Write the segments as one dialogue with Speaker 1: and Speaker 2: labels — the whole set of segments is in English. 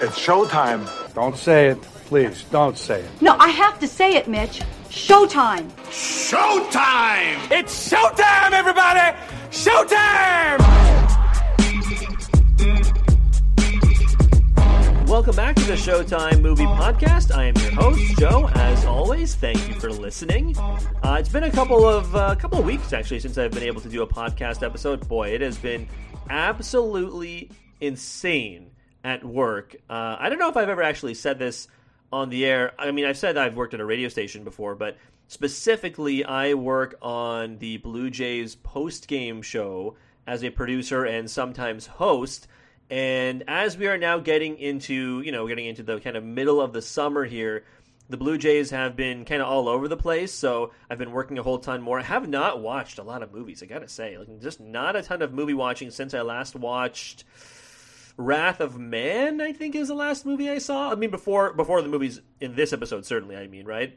Speaker 1: It's showtime.
Speaker 2: Don't say it. Please, don't say it.
Speaker 3: No, I have to say it, Mitch. Showtime.
Speaker 1: Showtime!
Speaker 4: It's showtime, everybody! Showtime!
Speaker 5: Welcome back to the Showtime Movie Podcast. I am your host, Joe. As always, thank you for listening. Uh, it's been a couple of uh, couple of weeks actually since I've been able to do a podcast episode. Boy, it has been absolutely insane at work. Uh, I don't know if I've ever actually said this on the air. I mean, I've said I've worked at a radio station before, but specifically, I work on the Blue Jays post game show as a producer and sometimes host. And as we are now getting into, you know, getting into the kind of middle of the summer here, the Blue Jays have been kind of all over the place. So I've been working a whole ton more. I have not watched a lot of movies. I gotta say, like, just not a ton of movie watching since I last watched Wrath of Man. I think is the last movie I saw. I mean, before before the movies in this episode, certainly. I mean, right?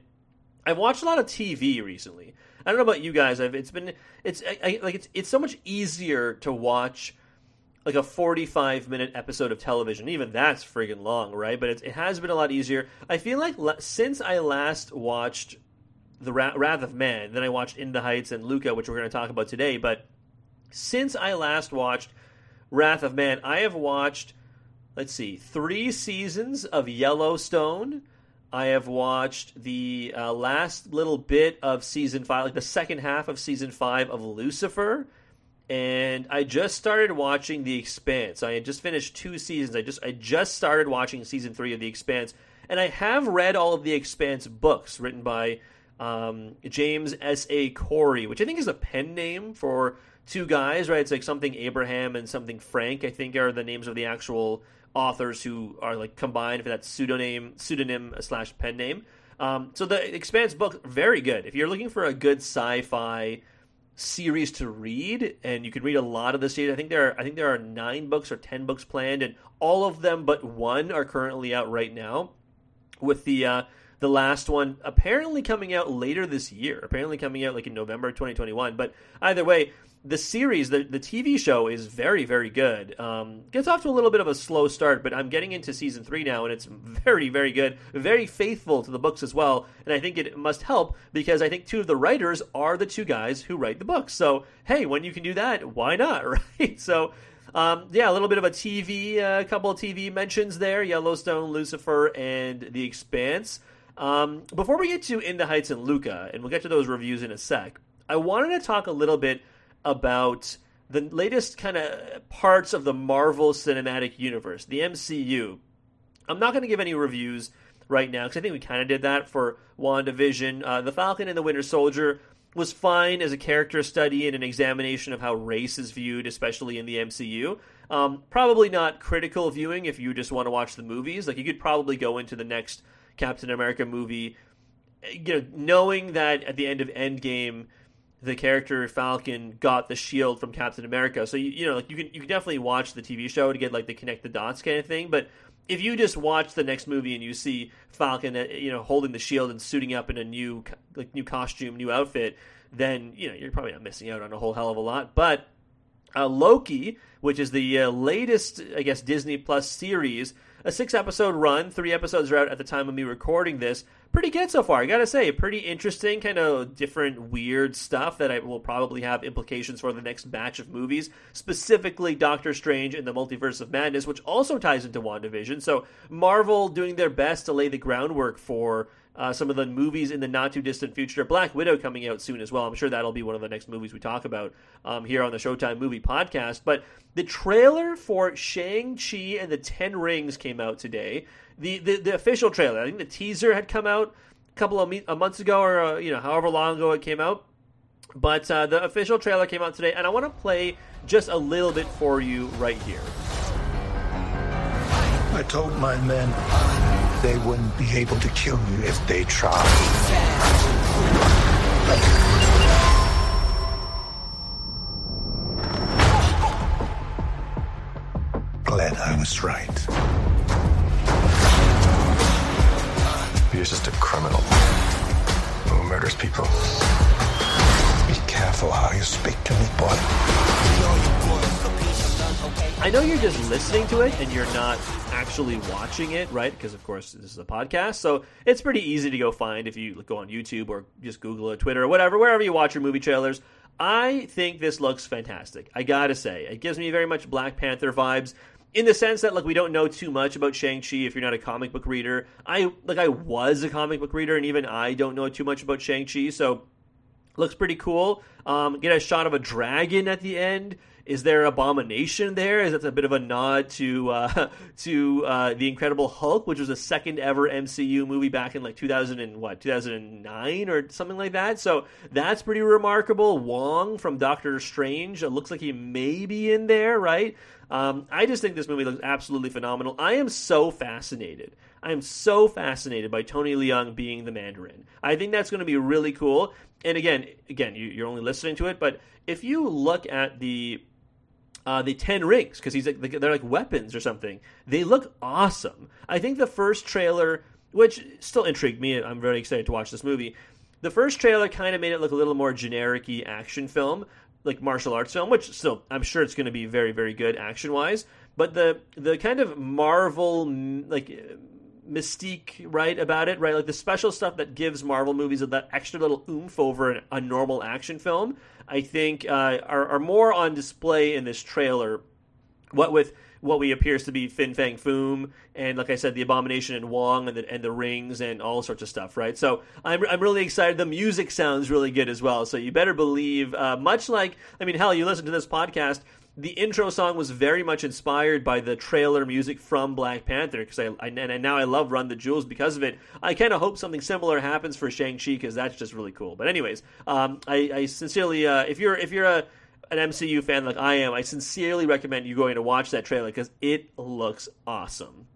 Speaker 5: I've watched a lot of TV recently. I don't know about you guys. I've it's been it's I, I, like it's it's so much easier to watch like a 45 minute episode of television. Even that's friggin' long, right? But it, it has been a lot easier. I feel like since I last watched the Ra- Wrath of Man, then I watched In the Heights and Luca, which we're going to talk about today. But since I last watched Wrath of Man, I have watched let's see three seasons of Yellowstone. I have watched the uh, last little bit of season five, like the second half of season five of Lucifer and I just started watching The Expanse. I had just finished two seasons. I just I just started watching season three of The Expanse, and I have read all of The Expanse books written by um, James S. A. Corey, which I think is a pen name for two guys, right? It's like something Abraham and something Frank. I think are the names of the actual authors who are like combined for that pseudonym pseudonym slash pen name. Um, so the Expanse book very good. If you're looking for a good sci-fi series to read, and you can read a lot of the series. I think there are I think there are nine books or ten books planned, and all of them but one are currently out right now. With the uh, the last one apparently coming out later this year, apparently coming out like in November 2021. But either way, the series, the, the TV show is very, very good. Um, gets off to a little bit of a slow start, but I'm getting into season three now, and it's very, very good. Very faithful to the books as well. And I think it must help because I think two of the writers are the two guys who write the books. So, hey, when you can do that, why not, right? So, um, yeah, a little bit of a TV, a uh, couple of TV mentions there Yellowstone, Lucifer, and The Expanse. Um, before we get to In the Heights and Luca, and we'll get to those reviews in a sec, I wanted to talk a little bit about the latest kind of parts of the Marvel Cinematic Universe, the MCU. I'm not going to give any reviews right now because I think we kind of did that for WandaVision. Uh, the Falcon and the Winter Soldier was fine as a character study and an examination of how race is viewed, especially in the MCU. Um, probably not critical viewing if you just want to watch the movies. Like you could probably go into the next Captain America movie, you know, knowing that at the end of Endgame the character Falcon got the shield from Captain America. So you, you know, like you can you can definitely watch the TV show to get like the connect the dots kind of thing. But if you just watch the next movie and you see Falcon, uh, you know, holding the shield and suiting up in a new like new costume, new outfit, then you know you're probably not missing out on a whole hell of a lot. But uh, Loki, which is the uh, latest, I guess, Disney Plus series, a six episode run. Three episodes are out at the time of me recording this pretty good so far. I gotta say, pretty interesting, kind of different, weird stuff that I will probably have implications for the next batch of movies. Specifically, Doctor Strange and the Multiverse of Madness, which also ties into WandaVision. So Marvel doing their best to lay the groundwork for uh, some of the movies in the not too distant future. Black Widow coming out soon as well. I'm sure that'll be one of the next movies we talk about um, here on the Showtime Movie Podcast. But the trailer for Shang-Chi and the Ten Rings came out today the, the, the official trailer. I think the teaser had come out a couple of me- months ago, or uh, you know, however long ago it came out. But uh, the official trailer came out today, and I want to play just a little bit for you right here.
Speaker 6: I told my men they wouldn't be able to kill you if they tried. Glad I was right.
Speaker 7: You're just a criminal who murders people.
Speaker 6: Be careful how you speak to me, boy.
Speaker 5: I know you're just listening to it and you're not actually watching it, right? Because of course this is a podcast, so it's pretty easy to go find if you go on YouTube or just Google it, Twitter, or whatever, wherever you watch your movie trailers. I think this looks fantastic. I gotta say, it gives me very much Black Panther vibes in the sense that like we don't know too much about Shang-Chi if you're not a comic book reader. I like I was a comic book reader and even I don't know too much about Shang-Chi, so looks pretty cool. Um, get a shot of a dragon at the end. Is there abomination there? Is that a bit of a nod to uh, to uh, the Incredible Hulk, which was the second ever MCU movie back in like 2000 and what 2009 or something like that? So that's pretty remarkable. Wong from Doctor Strange. It looks like he may be in there, right? Um, I just think this movie looks absolutely phenomenal. I am so fascinated. I am so fascinated by Tony Leung being the Mandarin. I think that's going to be really cool. And again, again, you, are only listening to it, but if you look at the uh, the ten rings because he's like they're like weapons or something. They look awesome. I think the first trailer, which still intrigued me, I'm very excited to watch this movie. The first trailer kind of made it look a little more generic action film, like martial arts film, which still I'm sure it's going to be very very good action wise. But the the kind of Marvel like mystique right about it right like the special stuff that gives marvel movies that extra little oomph over a normal action film i think uh, are, are more on display in this trailer what with what we appears to be Fin Fang Foom, and like I said, the Abomination and Wong, and the and the rings, and all sorts of stuff, right? So I'm I'm really excited. The music sounds really good as well. So you better believe, uh, much like I mean, hell, you listen to this podcast the intro song was very much inspired by the trailer music from Black Panther because I, I, and now I love Run the Jewels because of it. I kind of hope something similar happens for Shang Chi because that's just really cool. But anyways, um, I, I, sincerely, uh, if you're if you're a an MCU fan like I am, I sincerely recommend you going to watch that trailer because it looks awesome.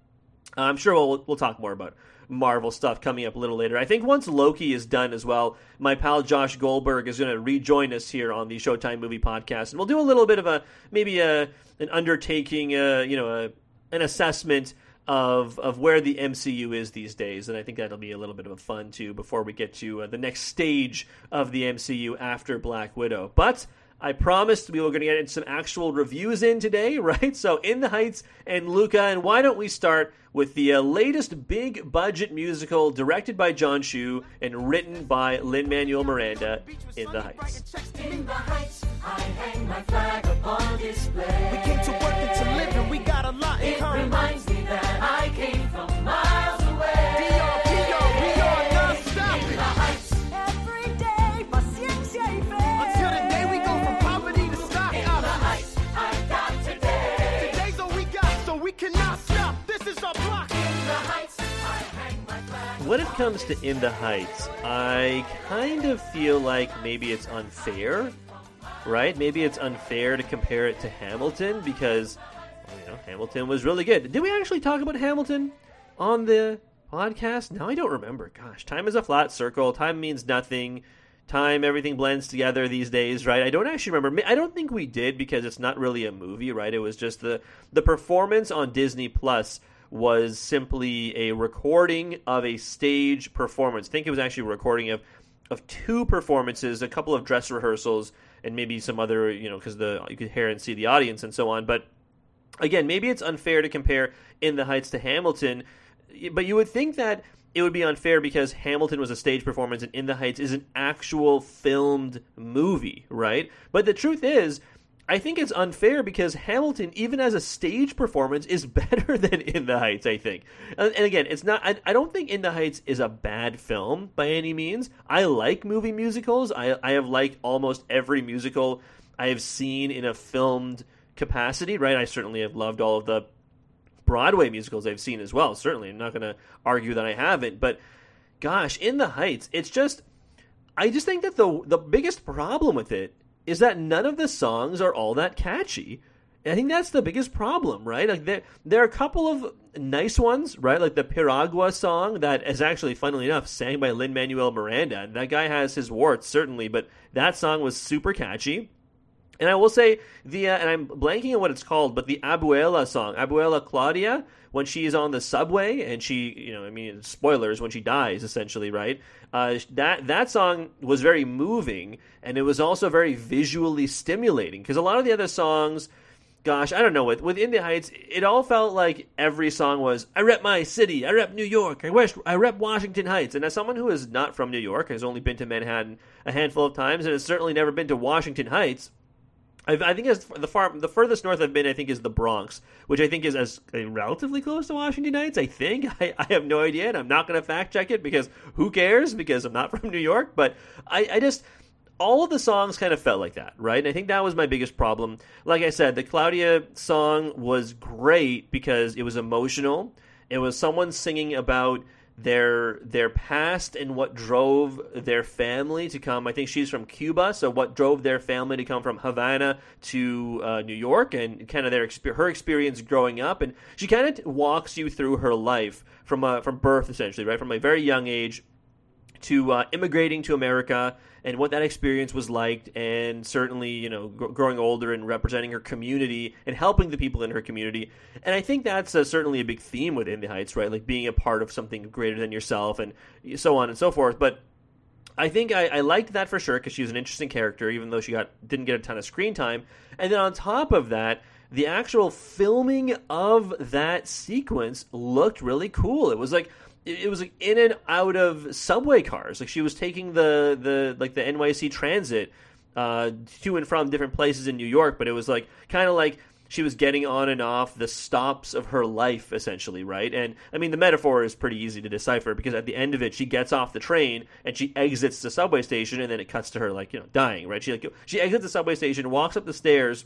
Speaker 5: I'm sure we'll we'll talk more about Marvel stuff coming up a little later. I think once Loki is done as well, my pal Josh Goldberg is going to rejoin us here on the Showtime Movie Podcast, and we'll do a little bit of a maybe a an undertaking, uh, you know, a, an assessment of of where the MCU is these days, and I think that'll be a little bit of a fun too before we get to uh, the next stage of the MCU after Black Widow. But I promised we were going to get some actual reviews in today, right? So, In the Heights and Luca, and why don't we start with the uh, latest big budget musical directed by Jon Chu and written by Lin Manuel Miranda, In the Heights. In the Heights, I hang my flag upon display. We came to work and to live, and we got a lot in common. When it comes to In the Heights, I kind of feel like maybe it's unfair, right? Maybe it's unfair to compare it to Hamilton because, well, you know, Hamilton was really good. Did we actually talk about Hamilton on the podcast? Now I don't remember. Gosh, time is a flat circle. Time means nothing. Time, everything blends together these days, right? I don't actually remember. I don't think we did because it's not really a movie, right? It was just the the performance on Disney Plus was simply a recording of a stage performance. I think it was actually a recording of of two performances, a couple of dress rehearsals, and maybe some other, you know, because the you could hear and see the audience and so on. But again, maybe it's unfair to compare In the Heights to Hamilton, but you would think that it would be unfair because Hamilton was a stage performance and In the Heights is an actual filmed movie, right? But the truth is, I think it's unfair because Hamilton, even as a stage performance, is better than In the Heights. I think, and, and again, it's not. I, I, don't think In the Heights is a bad film by any means. I like movie musicals. I I have liked almost every musical I have seen in a filmed capacity. Right, I certainly have loved all of the Broadway musicals I've seen as well. Certainly, I'm not going to argue that I haven't. But gosh, In the Heights, it's just. I just think that the the biggest problem with it is that none of the songs are all that catchy. I think that's the biggest problem, right? Like there, there are a couple of nice ones, right? Like the Piragua song that is actually, funnily enough, sang by Lin Manuel Miranda. That guy has his warts, certainly, but that song was super catchy. And I will say the, uh, and I'm blanking on what it's called, but the Abuela song, Abuela Claudia, when she is on the subway and she, you know, I mean, spoilers when she dies, essentially, right? Uh, that that song was very moving, and it was also very visually stimulating because a lot of the other songs gosh, I don't know. With with Heights, it all felt like every song was I rep my city, I rep New York, I wish I rep Washington Heights. And as someone who is not from New York, has only been to Manhattan a handful of times, and has certainly never been to Washington Heights. I've, I think as the far the furthest north I've been, I think is the Bronx, which I think is as relatively close to Washington Heights. I think I, I have no idea, and I'm not going to fact check it because who cares? Because I'm not from New York. But I, I just all of the songs kind of felt like that, right? And I think that was my biggest problem. Like I said, the Claudia song was great because it was emotional. It was someone singing about their their past and what drove their family to come. I think she's from Cuba, so what drove their family to come from Havana to uh, New York and kind of their her experience growing up. And she kind of walks you through her life from uh, from birth, essentially, right, from a very young age to uh, immigrating to America and what that experience was like, and certainly, you know, gr- growing older and representing her community and helping the people in her community. And I think that's uh, certainly a big theme within the Heights, right? Like being a part of something greater than yourself and so on and so forth. But I think I, I liked that for sure because she was an interesting character, even though she got didn't get a ton of screen time. And then on top of that, the actual filming of that sequence looked really cool. It was like it was like in and out of subway cars. Like she was taking the the like the NYC Transit uh, to and from different places in New York, but it was like kind of like she was getting on and off the stops of her life essentially right and i mean the metaphor is pretty easy to decipher because at the end of it she gets off the train and she exits the subway station and then it cuts to her like you know dying right she like she exits the subway station walks up the stairs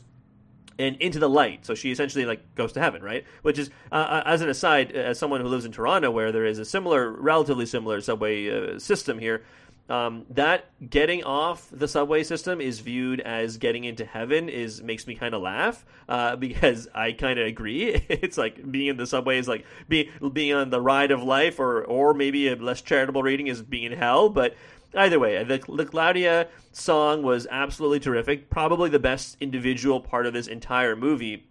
Speaker 5: and into the light. So she essentially like goes to heaven, right? Which is, uh, uh, as an aside, as someone who lives in Toronto, where there is a similar, relatively similar subway uh, system here, um, that getting off the subway system is viewed as getting into heaven is makes me kind of laugh uh, because I kind of agree. it's like being in the subway is like being being on the ride of life, or or maybe a less charitable reading is being in hell, but either way, the, the Claudia song was absolutely terrific. Probably the best individual part of this entire movie.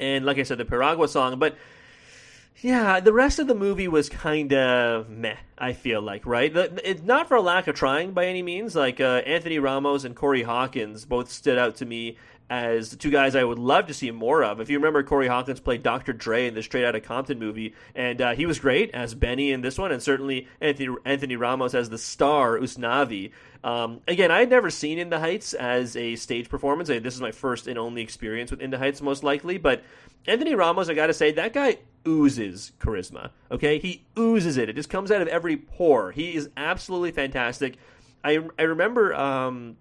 Speaker 5: And like I said, the Piragua song, but yeah, the rest of the movie was kind of meh. I feel like right. It's not for a lack of trying by any means. Like uh, Anthony Ramos and Corey Hawkins both stood out to me as the two guys I would love to see more of. If you remember, Corey Hawkins played Dr. Dre in the Straight Outta Compton movie, and uh, he was great as Benny in this one, and certainly Anthony, Anthony Ramos as the star Usnavi. Um, again, I had never seen In the Heights as a stage performance. This is my first and only experience with In the Heights, most likely. But Anthony Ramos, I got to say, that guy oozes charisma. Okay, he oozes it. It just comes out of every pore. He is absolutely fantastic. I I remember um,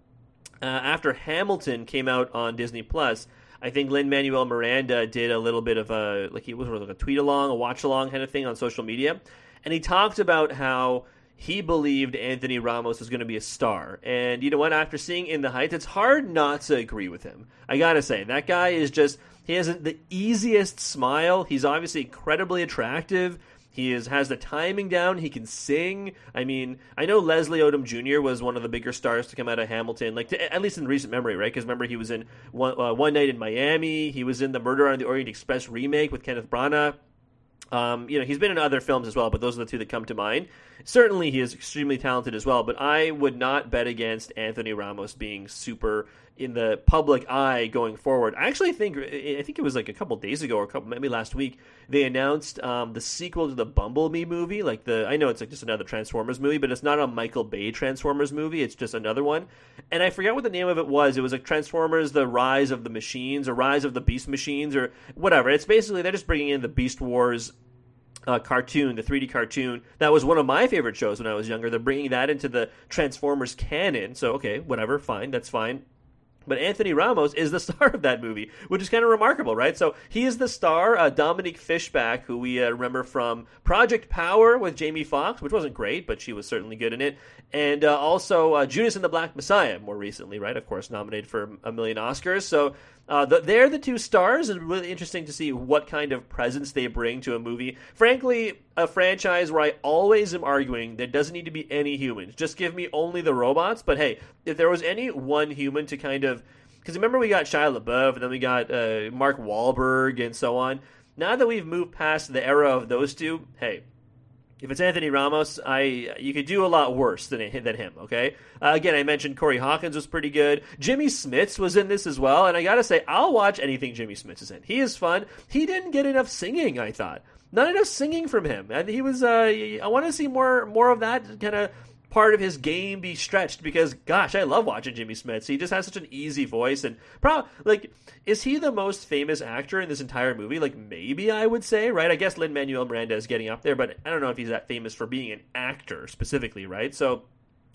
Speaker 5: uh, after Hamilton came out on Disney Plus. I think Lin Manuel Miranda did a little bit of a like he was like a tweet along, a watch along kind of thing on social media, and he talked about how he believed Anthony Ramos was going to be a star. And you know what? After seeing In the Heights, it's hard not to agree with him. I got to say, that guy is just, he has the easiest smile. He's obviously incredibly attractive. He is has the timing down. He can sing. I mean, I know Leslie Odom Jr. was one of the bigger stars to come out of Hamilton, like to, at least in recent memory, right? Because remember, he was in one, uh, one Night in Miami. He was in the Murder on the Orient Express remake with Kenneth Branagh. Um, you know, he's been in other films as well, but those are the two that come to mind. Certainly, he is extremely talented as well, but I would not bet against Anthony Ramos being super in the public eye going forward. I actually think I think it was like a couple days ago or a couple maybe last week they announced um, the sequel to the Bumblebee movie. Like the I know it's like just another Transformers movie, but it's not a Michael Bay Transformers movie. It's just another one, and I forget what the name of it was. It was like Transformers: The Rise of the Machines or Rise of the Beast Machines or whatever. It's basically they're just bringing in the Beast Wars uh, cartoon, the 3D cartoon. That was one of my favorite shows when I was younger. They're bringing that into the Transformers canon. So, okay, whatever, fine, that's fine. But Anthony Ramos is the star of that movie, which is kind of remarkable, right? So he is the star. Uh, Dominique Fishback, who we uh, remember from Project Power with Jamie Foxx, which wasn't great, but she was certainly good in it. And uh, also uh, Judas and the Black Messiah, more recently, right? Of course, nominated for a million Oscars. So uh, the, they're the two stars, and really interesting to see what kind of presence they bring to a movie. Frankly, a franchise where I always am arguing there doesn't need to be any humans. Just give me only the robots. But hey, if there was any one human to kind of. Because remember, we got Shia LaBeouf, and then we got uh, Mark Wahlberg, and so on. Now that we've moved past the era of those two, hey, if it's Anthony Ramos, I you could do a lot worse than than him. Okay, uh, again, I mentioned Corey Hawkins was pretty good. Jimmy Smits was in this as well, and I gotta say, I'll watch anything Jimmy Smits is in. He is fun. He didn't get enough singing, I thought. Not enough singing from him. And he was. Uh, I want to see more more of that kind of part of his game be stretched because gosh, I love watching Jimmy Smits. He just has such an easy voice and pro like is he the most famous actor in this entire movie? Like maybe I would say, right? I guess Lin Manuel Miranda is getting up there, but I don't know if he's that famous for being an actor specifically, right? So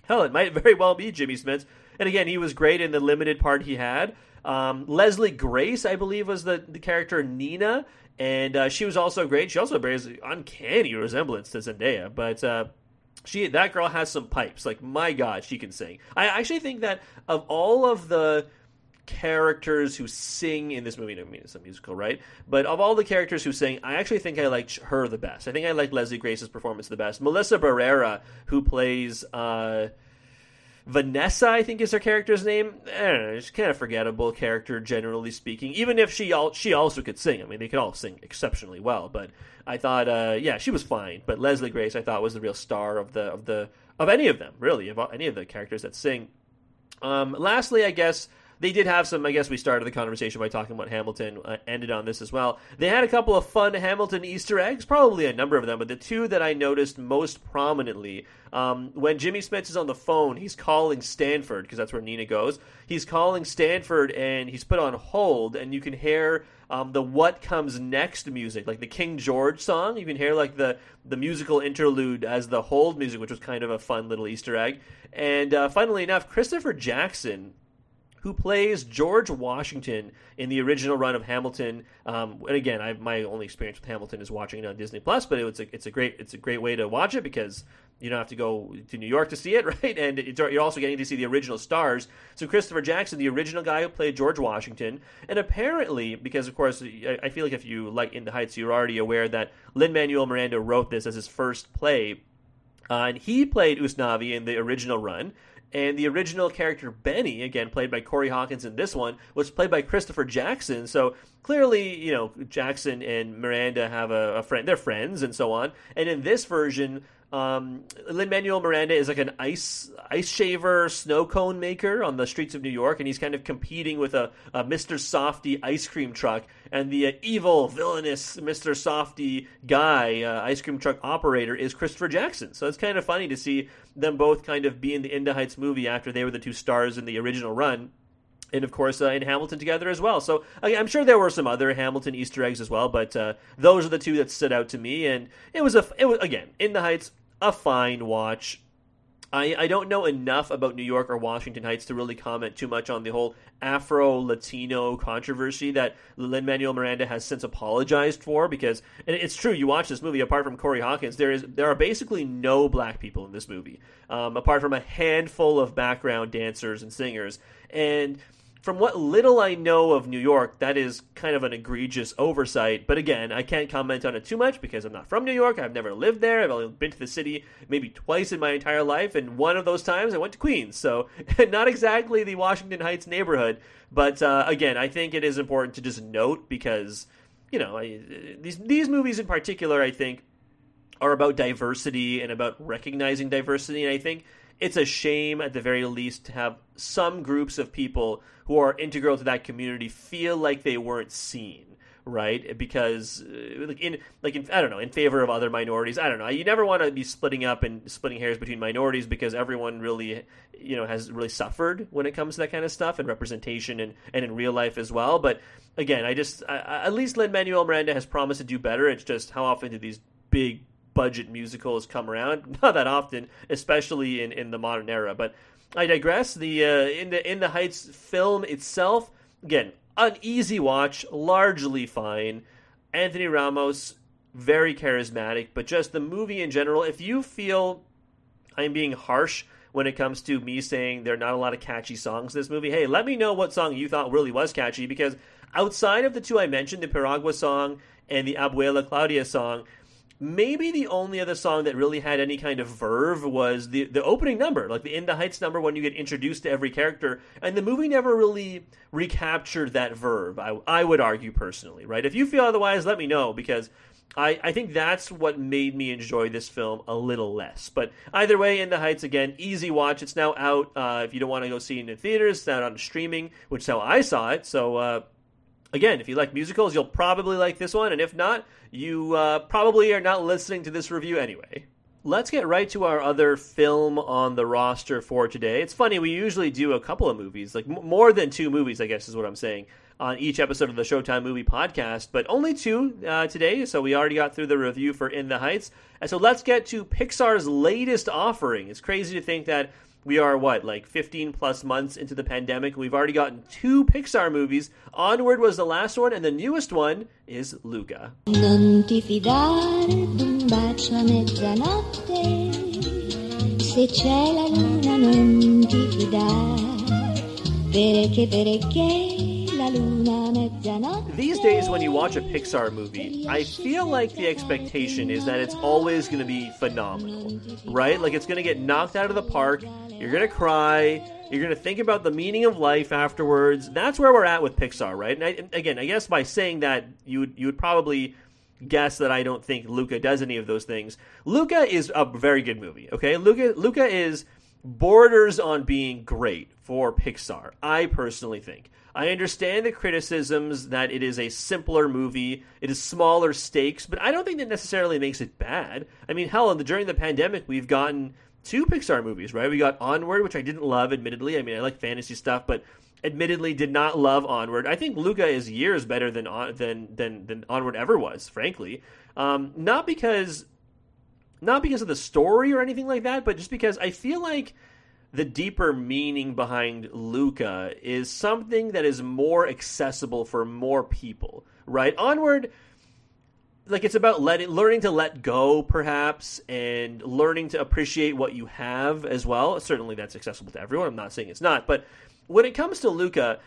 Speaker 5: hell, it might very well be Jimmy Smits. And again, he was great in the limited part he had. Um, Leslie Grace, I believe, was the, the character Nina, and uh, she was also great. She also bears uncanny resemblance to Zendaya, but uh, she that girl has some pipes. Like my god, she can sing. I actually think that of all of the characters who sing in this movie, I mean it's a musical, right? But of all the characters who sing, I actually think I liked her the best. I think I liked Leslie Grace's performance the best. Melissa Barrera, who plays uh, Vanessa, I think is her character's name. I don't know, she's kind of forgettable character, generally speaking. Even if she al- she also could sing. I mean, they could all sing exceptionally well. But I thought, uh, yeah, she was fine. But Leslie Grace, I thought, was the real star of the of the of any of them, really, of any of the characters that sing. Um, lastly, I guess they did have some. I guess we started the conversation by talking about Hamilton. Uh, ended on this as well. They had a couple of fun Hamilton Easter eggs, probably a number of them, but the two that I noticed most prominently um, when Jimmy Smits is on the phone, he's calling Stanford because that's where Nina goes. He's calling Stanford and he's put on hold, and you can hear um, the "What Comes Next" music, like the King George song. You can hear like the the musical interlude as the hold music, which was kind of a fun little Easter egg. And uh, funnily enough, Christopher Jackson who plays George Washington in the original run of Hamilton. Um, and again, I, my only experience with Hamilton is watching it on Disney Plus, but it's a it's a great it's a great way to watch it because you don't have to go to New York to see it, right? And you're also getting to see the original stars. So Christopher Jackson, the original guy who played George Washington, and apparently, because of course, I feel like if you like In the Heights, you're already aware that Lin Manuel Miranda wrote this as his first play. Uh, and he played Usnavi in the original run, and the original character Benny, again played by Corey Hawkins in this one, was played by Christopher Jackson. So clearly, you know, Jackson and Miranda have a, a friend; they're friends and so on. And in this version, um, Lin Manuel Miranda is like an ice ice shaver, snow cone maker on the streets of New York, and he's kind of competing with a, a Mr. Softy ice cream truck. And the uh, evil, villainous Mr. Softy guy, uh, ice cream truck operator, is Christopher Jackson. So it's kind of funny to see them both kind of be in the In the Heights movie after they were the two stars in the original run and of course uh, in Hamilton together as well. So I'm sure there were some other Hamilton Easter eggs as well, but uh, those are the two that stood out to me. And it was a it was again in the Heights a fine watch. I, I don't know enough about New York or Washington Heights to really comment too much on the whole Afro Latino controversy that Lin Manuel Miranda has since apologized for. Because it's true, you watch this movie. Apart from Corey Hawkins, there is there are basically no black people in this movie, um, apart from a handful of background dancers and singers. And from what little I know of New York, that is kind of an egregious oversight. But again, I can't comment on it too much because I'm not from New York. I've never lived there. I've only been to the city maybe twice in my entire life, and one of those times I went to Queens. So not exactly the Washington Heights neighborhood. But uh, again, I think it is important to just note because you know I, these these movies in particular, I think, are about diversity and about recognizing diversity, and I think it's a shame at the very least to have some groups of people who are integral to that community feel like they weren't seen right? Because uh, like in like in, I don't know in favor of other minorities I don't know. You never want to be splitting up and splitting hairs between minorities because everyone really you know has really suffered when it comes to that kind of stuff and representation and and in real life as well. But again I just I, at least Lin Manuel Miranda has promised to do better. It's just how often do these big budget musicals come around. Not that often, especially in, in the modern era. But I digress. The uh, in the in the Heights film itself, again, an easy watch, largely fine. Anthony Ramos, very charismatic, but just the movie in general. If you feel I'm being harsh when it comes to me saying there are not a lot of catchy songs in this movie, hey, let me know what song you thought really was catchy because outside of the two I mentioned, the Piragua song and the Abuela Claudia song, Maybe the only other song that really had any kind of verve was the the opening number, like the In the Heights number when you get introduced to every character, and the movie never really recaptured that verve. I I would argue personally, right? If you feel otherwise, let me know because I, I think that's what made me enjoy this film a little less. But either way, In the Heights, again, easy watch. It's now out. Uh, if you don't want to go see it in the theaters, it's out on streaming, which is how I saw it. So, uh, again, if you like musicals, you'll probably like this one. And if not, you uh, probably are not listening to this review anyway. Let's get right to our other film on the roster for today. It's funny, we usually do a couple of movies, like m- more than two movies, I guess is what I'm saying on each episode of the Showtime Movie Podcast, but only two uh, today. So we already got through the review for In the Heights. And so let's get to Pixar's latest offering. It's crazy to think that we are what like 15 plus months into the pandemic we've already gotten two pixar movies onward was the last one and the newest one is luca
Speaker 8: non ti fidare d'un bacio a mezzanotte se c'è la luna non ti fidare perché perché
Speaker 5: these days, when you watch a Pixar movie, I feel like the expectation is that it's always going to be phenomenal, right? Like it's going to get knocked out of the park. You're going to cry. You're going to think about the meaning of life afterwards. That's where we're at with Pixar, right? And, I, and again, I guess by saying that, you would you would probably guess that I don't think Luca does any of those things. Luca is a very good movie. Okay, Luca Luca is borders on being great for Pixar. I personally think. I understand the criticisms that it is a simpler movie, it is smaller stakes, but I don't think that necessarily makes it bad. I mean, hell, during the pandemic, we've gotten two Pixar movies, right? We got Onward, which I didn't love, admittedly. I mean, I like fantasy stuff, but admittedly did not love Onward. I think Luca is years better than than than, than Onward ever was, frankly. Um, not because not because of the story or anything like that, but just because I feel like the deeper meaning behind Luca is something that is more accessible for more people, right? Onward like it's about letting learning to let go perhaps and learning to appreciate what you have as well. Certainly that's accessible to everyone. I'm not saying it's not, but when it comes to Luca,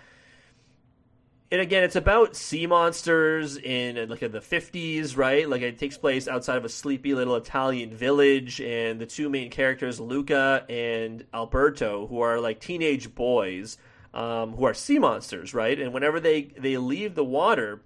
Speaker 5: and again, it's about sea monsters in like in the fifties, right? Like it takes place outside of a sleepy little Italian village, and the two main characters, Luca and Alberto, who are like teenage boys, um, who are sea monsters, right? And whenever they they leave the water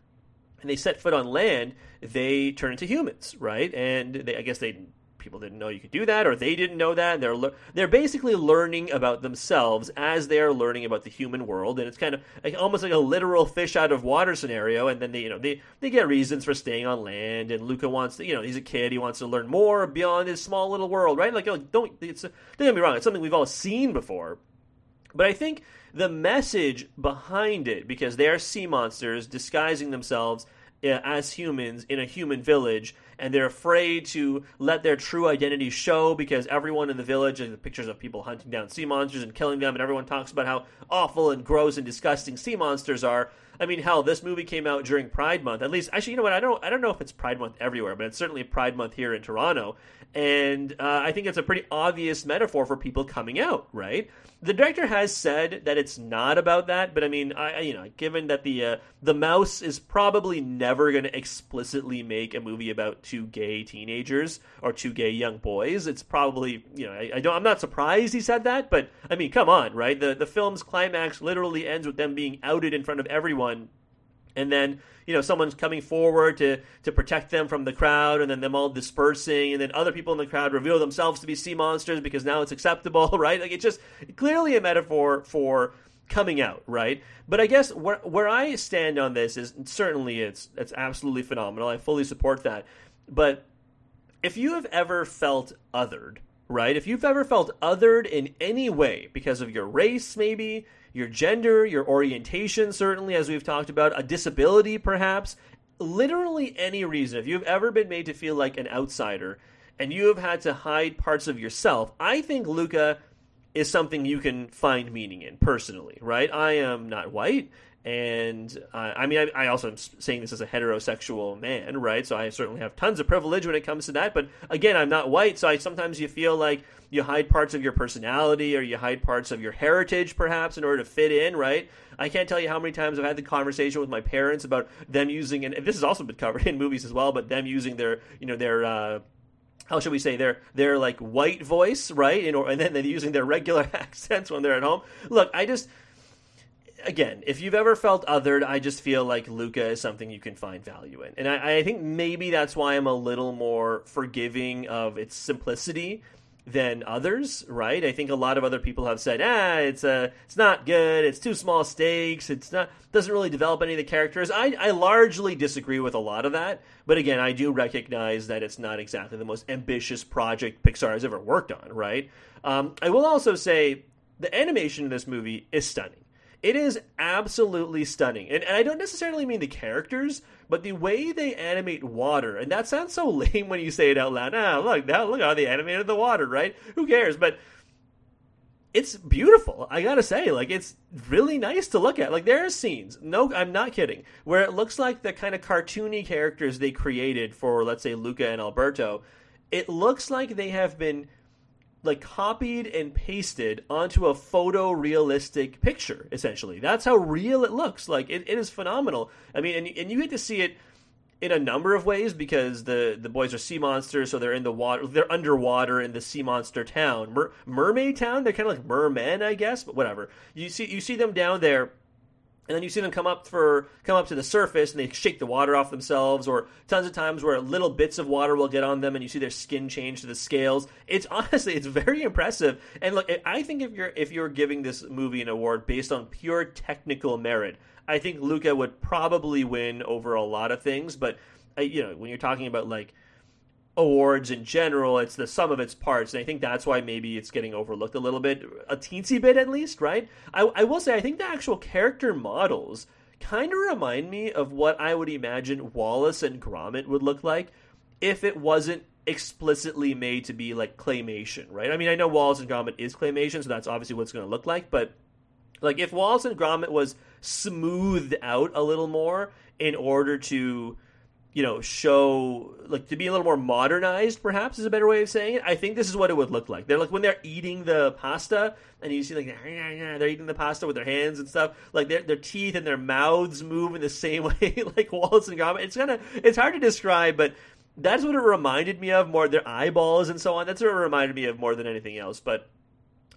Speaker 5: and they set foot on land, they turn into humans, right? And they, I guess they people didn't know you could do that, or they didn't know that. They're le- they're basically learning about themselves as they are learning about the human world, and it's kind of like, almost like a literal fish out of water scenario. And then they you know they they get reasons for staying on land, and Luca wants to you know he's a kid, he wants to learn more beyond his small little world, right? Like, like don't it's don't get me wrong, it's something we've all seen before, but I think the message behind it because they are sea monsters disguising themselves uh, as humans in a human village and they're afraid to let their true identity show because everyone in the village and the pictures of people hunting down sea monsters and killing them and everyone talks about how awful and gross and disgusting sea monsters are I mean, hell, this movie came out during Pride Month. At least, actually, you know what? I don't, I don't know if it's Pride Month everywhere, but it's certainly Pride Month here in Toronto. And uh, I think it's a pretty obvious metaphor for people coming out, right? The director has said that it's not about that, but I mean, I, you know, given that the uh, the mouse is probably never going to explicitly make a movie about two gay teenagers or two gay young boys, it's probably, you know, I, I don't, I'm not surprised he said that, but I mean, come on, right? The the film's climax literally ends with them being outed in front of everyone everyone and then you know someone's coming forward to to protect them from the crowd and then them all dispersing and then other people in the crowd reveal themselves to be sea monsters because now it's acceptable right? Like it's just clearly a metaphor for coming out right? But i guess where where i stand on this is certainly it's it's absolutely phenomenal. I fully support that. But if you have ever felt othered right if you've ever felt othered in any way because of your race maybe your gender, your orientation, certainly, as we've talked about, a disability, perhaps, literally any reason. If you've ever been made to feel like an outsider and you have had to hide parts of yourself, I think Luca is something you can find meaning in personally, right? I am not white. And uh, I mean, I, I, also am saying this as a heterosexual man, right? So I certainly have tons of privilege when it comes to that. But again, I'm not white, so I sometimes you feel like you hide parts of your personality or you hide parts of your heritage, perhaps, in order to fit in, right? I can't tell you how many times I've had the conversation with my parents about them using, and this has also been covered in movies as well, but them using their, you know, their. Uh, how should we say their their like white voice, right? And, or, and then they're using their regular accents when they're at home. Look, I just again, if you've ever felt othered, I just feel like Luca is something you can find value in, and I, I think maybe that's why I'm a little more forgiving of its simplicity than others, right? I think a lot of other people have said, ah, it's a, it's not good, it's too small stakes, it's not doesn't really develop any of the characters. I, I largely disagree with a lot of that, but again, I do recognize that it's not exactly the most ambitious project Pixar has ever worked on, right? Um, I will also say the animation in this movie is stunning. It is absolutely stunning. And, and, I don't necessarily mean the characters, but the way they animate water. And that sounds so lame when you say it out loud. Ah, look, now look how they animated the water, right? Who cares? But it's beautiful. I gotta say, like it's really nice to look at. Like there are scenes, no, I'm not kidding, where it looks like the kind of cartoony characters they created for, let's say, Luca and Alberto. It looks like they have been like copied and pasted onto a photorealistic picture essentially. That's how real it looks. Like it, it is phenomenal. I mean and, and you get to see it in a number of ways because the the boys are sea monsters so they're in the water they're underwater in the sea monster town. Mer, mermaid town? They're kind of like mermen i guess but whatever. You see you see them down there and then you see them come up for come up to the surface and they shake the water off themselves or tons of times where little bits of water will get on them and you see their skin change to the scales. It's honestly it's very impressive. And look i think if you're if you're giving this movie an award based on pure technical merit i think luca would probably win over a lot of things. But uh, you know when you're talking about like awards in general. It's the sum of its parts, and I think that's why maybe it's getting overlooked a little bit, a teensy bit at least, right? I, I will say I think the actual character models kind of remind me of what I would imagine Wallace and Gromit would look like if it wasn't explicitly made to be like claymation, right? I mean, I know Wallace and Gromit is claymation, so that's obviously what it's going to look like, but like if Wallace and Gromit was smoothed out a little more in order to you know, show like to be a little more modernized, perhaps is a better way of saying it. I think this is what it would look like. They're like when they're eating the pasta, and you see like they're eating the pasta with their hands and stuff. Like their their teeth and their mouths move in the same way like Wallace and Gromit. It's kind of it's hard to describe, but that's what it reminded me of more. Their eyeballs and so on. That's what it reminded me of more than anything else. But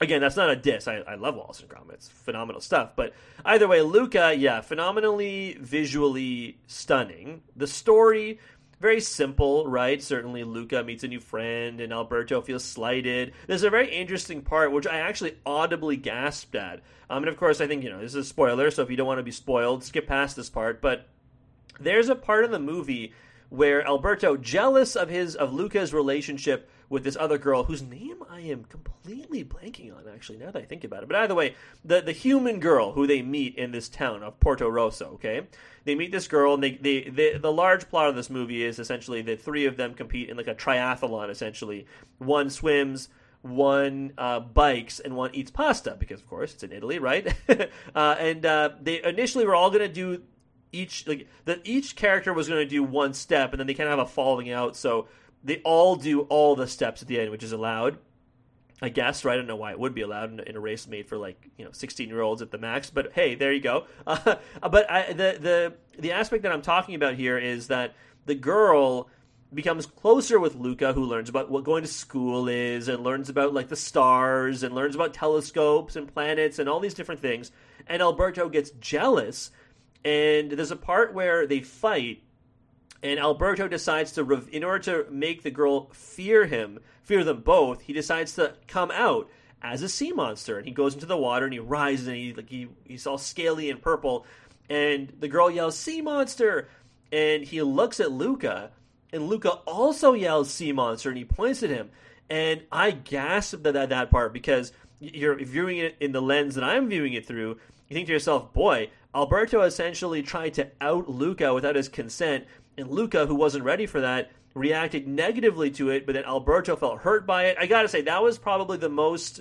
Speaker 5: again, that's not a diss. I, I love Wallace and Gromit. It's phenomenal stuff. But either way, Luca, yeah, phenomenally visually stunning. The story, very simple, right? Certainly, Luca meets a new friend, and Alberto feels slighted. There's a very interesting part which I actually audibly gasped at. Um, and of course, I think you know this is a spoiler, so if you don't want to be spoiled, skip past this part. But there's a part of the movie where Alberto, jealous of his of Luca's relationship with this other girl whose name I am completely blanking on actually now that I think about it. But either way, the the human girl who they meet in this town of Porto Rosso, okay? They meet this girl and they, they, they the large plot of this movie is essentially the three of them compete in like a triathlon essentially. One swims, one uh, bikes and one eats pasta because of course it's in Italy, right? uh, and uh, they initially were all going to do each like that each character was going to do one step and then they kind of have a falling out so they all do all the steps at the end, which is allowed. I guess, right? I don't know why it would be allowed in, a race made for like you know sixteen year olds at the max, but hey, there you go. Uh, but I, the the the aspect that I'm talking about here is that the girl becomes closer with Luca, who learns about what going to school is, and learns about like the stars, and learns about telescopes and planets and all these different things. And Alberto gets jealous, and there's a part where they fight, and Alberto decides to, in order to make the girl fear him, fear them both, he decides to come out as a sea monster, and he goes into the water and he rises and he like he he's all scaly and purple, and the girl yells "sea monster," and he looks at Luca, and Luca also yells "sea monster," and he points at him, and I gasped at that, that part because you're viewing it in the lens that I'm viewing it through. You think to yourself, boy, Alberto essentially tried to out Luca without his consent and Luca, who wasn't ready for that, reacted negatively to it, but then Alberto felt hurt by it. I gotta say, that was probably the most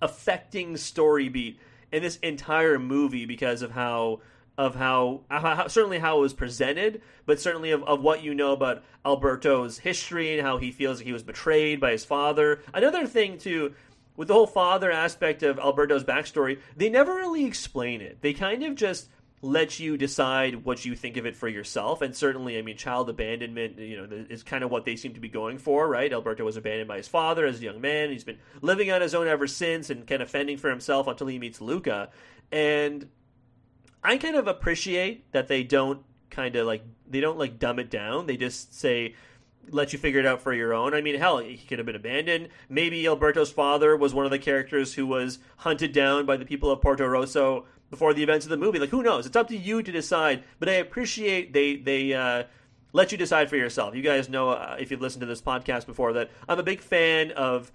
Speaker 5: affecting story beat in this entire movie because of how of how, how, certainly how it was presented, but certainly of, of what you know about Alberto's history and how he feels like he was betrayed by his father. Another thing too, with the whole father aspect of Alberto's backstory, they never really explain it. They kind of just let you decide what you think of it for yourself. And certainly, I mean, child abandonment, you know, is kind of what they seem to be going for, right? Alberto was abandoned by his father as a young man. He's been living on his own ever since and kind of fending for himself until he meets Luca. And I kind of appreciate that they don't kind of like they don't like dumb it down. They just say let you figure it out for your own. I mean, hell, he could have been abandoned. Maybe Alberto's father was one of the characters who was hunted down by the people of Porto Rosso before the events of the movie. Like, who knows? It's up to you to decide. But I appreciate they they uh, let you decide for yourself. You guys know uh, if you've listened to this podcast before that I'm a big fan of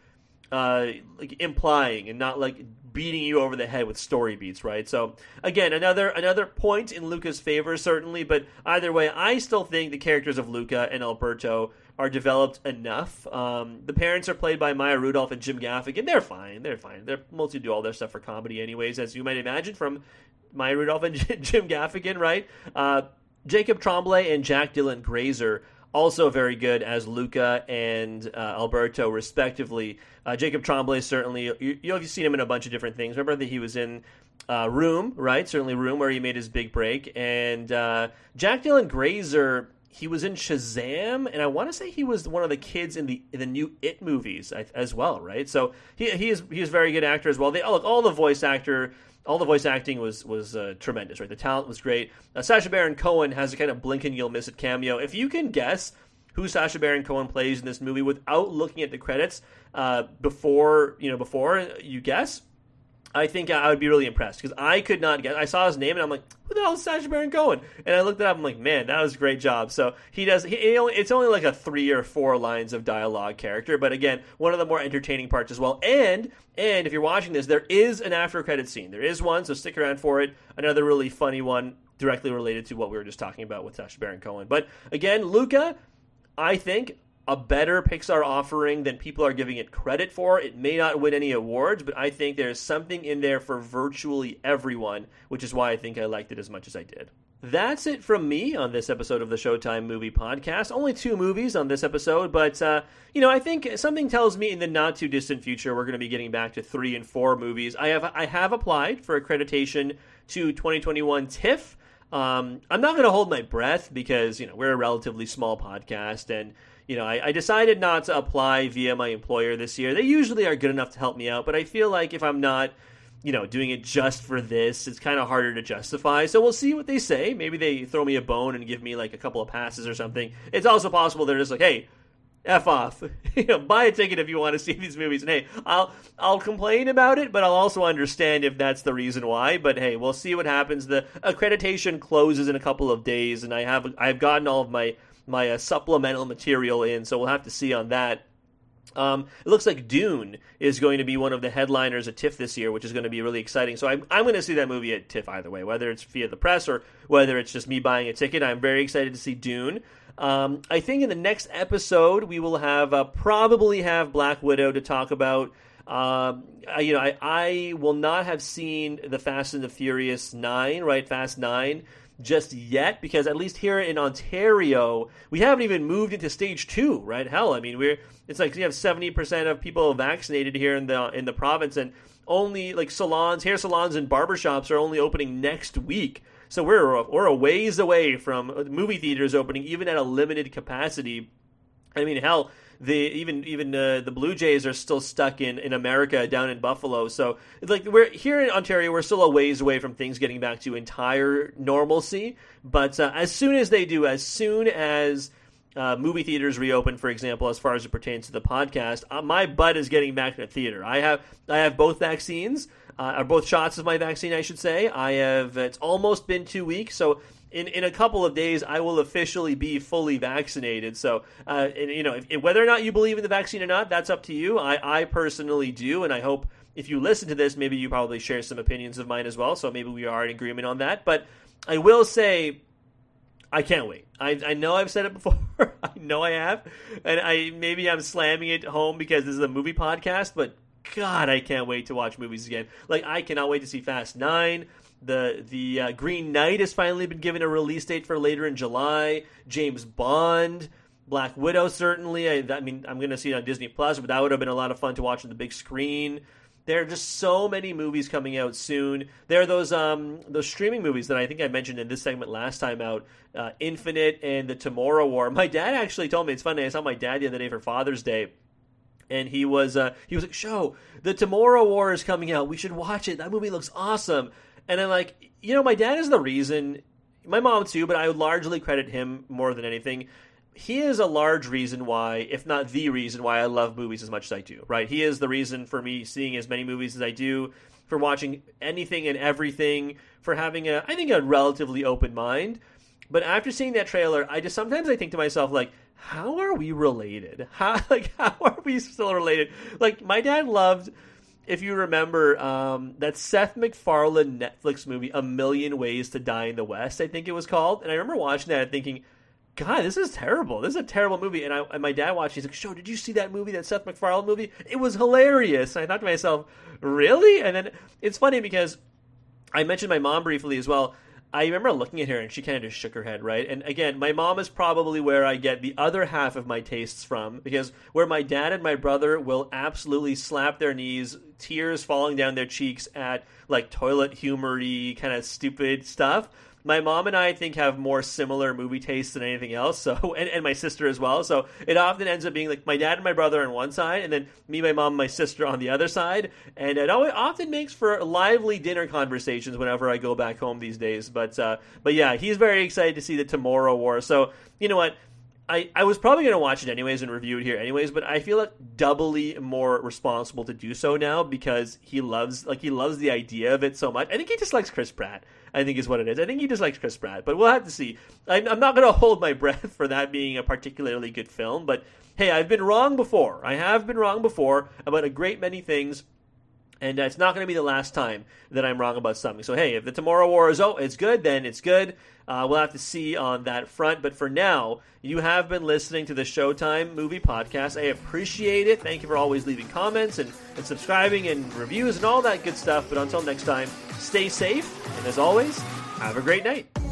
Speaker 5: uh, like implying and not like beating you over the head with story beats, right? So again, another another point in Luca's favor, certainly. But either way, I still think the characters of Luca and Alberto are developed enough. Um, the parents are played by Maya Rudolph and Jim Gaffigan. They're fine. They're fine. They're mostly do all their stuff for comedy, anyways, as you might imagine from Maya Rudolph and Jim Gaffigan, right? Uh, Jacob Tremblay and Jack Dylan Grazer also very good as Luca and uh, Alberto, respectively. Uh, Jacob Tremblay certainly you, you've seen him in a bunch of different things. Remember that he was in uh, Room, right? Certainly Room, where he made his big break. And uh, Jack Dylan Grazer, he was in Shazam, and I want to say he was one of the kids in the in the new It movies as well, right? So he he is he is a very good actor as well. They all look all the voice actor all the voice acting was was uh, tremendous, right? The talent was great. Uh, Sacha Baron Cohen has a kind of blink and you'll miss it cameo. If you can guess who Sacha Baron Cohen plays in this movie without looking at the credits uh, before you know before you guess, I think I would be really impressed because I could not get. I saw his name and I'm like, who the hell is Sacha Baron Cohen? And I looked it up. I'm like, man, that was a great job. So he does. He, it's only like a three or four lines of dialogue character, but again, one of the more entertaining parts as well. And and if you're watching this, there is an after credit scene. There is one, so stick around for it. Another really funny one directly related to what we were just talking about with Sacha Baron Cohen. But again, Luca, I think a better Pixar offering than people are giving it credit for. It may not win any awards, but I think there's something in there for virtually everyone, which is why I think I liked it as much as I did. That's it from me on this episode of the Showtime Movie Podcast. Only two movies on this episode, but uh, you know, I think something tells me in the not too distant future we're going to be getting back to three and four movies. I have I have applied for accreditation to 2021 TIFF. Um, I'm not going to hold my breath because you know we're a relatively small podcast and you know, I, I, decided not to apply via my employer this year. They usually are good enough to help me out, but I feel like if I'm not, you know, doing it just for this, it's kind of harder to justify. So we'll see what they say. Maybe they throw me a bone and give me like a couple of passes or something. It's also possible they're just like, hey, f off, you know, buy a ticket if you want to see these movies. And hey, I'll I'll complain about it, but I'll also understand if that's the reason why. But hey, we'll see what happens. The accreditation closes in a couple of days, and I have I've gotten all of my my uh, supplemental material in, so we'll have to see on that. Um, it looks like Dune is going to be one of the headliners at TIFF this year, which is going to be really exciting. So I'm, I'm going to see that movie at TIFF either way, whether it's via the press or whether it's just me buying a ticket. I'm very excited to see Dune. Um, I think in the next episode we will have uh, probably have Black Widow to talk about. Um, I, you know, I, I will not have seen the Fast and the Furious Nine, right? Fast Nine just yet because at least here in Ontario, we haven't even moved into stage two, right? Hell, I mean, we're it's like you have seventy percent of people vaccinated here in the in the province, and only like salons, hair salons, and barbershops are only opening next week. So we're we're a ways away from movie theaters opening, even at a limited capacity. I mean, hell, the even even uh, the Blue Jays are still stuck in, in America down in Buffalo. So like we're here in Ontario, we're still a ways away from things getting back to entire normalcy. But uh, as soon as they do, as soon as uh, movie theaters reopen, for example, as far as it pertains to the podcast, uh, my butt is getting back to the theater. I have I have both vaccines, uh, or both shots of my vaccine, I should say. I have. It's almost been two weeks, so in, in a couple of days, I will officially be fully vaccinated. So, uh, and, you know, if, whether or not you believe in the vaccine or not, that's up to you. I, I personally do, and I hope if you listen to this, maybe you probably share some opinions of mine as well. So maybe we are in agreement on that. But I will say, I can't wait. I, I know I've said it before. I know I have, and I maybe I'm slamming it home because this is a movie podcast. But God, I can't wait to watch movies again. Like I cannot wait to see Fast Nine. The the uh, Green Knight has finally been given a release date for later in July. James Bond, Black Widow, certainly. I, I mean, I'm going to see it on Disney Plus, but that would have been a lot of fun to watch on the big screen. There are just so many movies coming out soon. There are those um, those streaming movies that I think I mentioned in this segment last time out, uh, Infinite and The Tomorrow War. My dad actually told me it's funny. I saw my dad the other day for Father's Day and he was uh, he was like, "Show the Tomorrow War is coming out. We should watch it. That movie looks awesome." And then like you know, my dad is the reason. My mom too, but I would largely credit him more than anything. He is a large reason why, if not the reason why, I love movies as much as I do. Right? He is the reason for me seeing as many movies as I do, for watching anything and everything, for having a I think a relatively open mind. But after seeing that trailer, I just sometimes I think to myself like, how are we related? How like how are we still related? Like my dad loved if you remember um, that Seth MacFarlane Netflix movie, A Million Ways to Die in the West, I think it was called. And I remember watching that and thinking, God, this is terrible. This is a terrible movie. And, I, and my dad watched. It, he's like, "Show, did you see that movie, that Seth MacFarlane movie? It was hilarious." And I thought to myself, "Really?" And then it's funny because I mentioned my mom briefly as well. I remember looking at her and she kind of just shook her head, right? And again, my mom is probably where I get the other half of my tastes from because where my dad and my brother will absolutely slap their knees, tears falling down their cheeks at like toilet humory kind of stupid stuff my mom and I, I think have more similar movie tastes than anything else. So, and, and my sister as well. So it often ends up being like my dad and my brother on one side, and then me, my mom, my sister on the other side. And it always, often makes for lively dinner conversations whenever I go back home these days. But uh, but yeah, he's very excited to see the Tomorrow War. So you know what. I, I was probably going to watch it anyways and review it here anyways, but I feel like doubly more responsible to do so now because he loves like he loves the idea of it so much. I think he just likes Chris Pratt. I think is what it is. I think he just likes Chris Pratt, but we'll have to see. I'm, I'm not going to hold my breath for that being a particularly good film, but hey, I've been wrong before. I have been wrong before about a great many things. And uh, it's not going to be the last time that I'm wrong about something. So, hey, if the Tomorrow War is oh, it's good, then it's good. Uh, we'll have to see on that front. But for now, you have been listening to the Showtime Movie Podcast. I appreciate it. Thank you for always leaving comments and, and subscribing and reviews and all that good stuff. But until next time, stay safe. And as always, have a great night.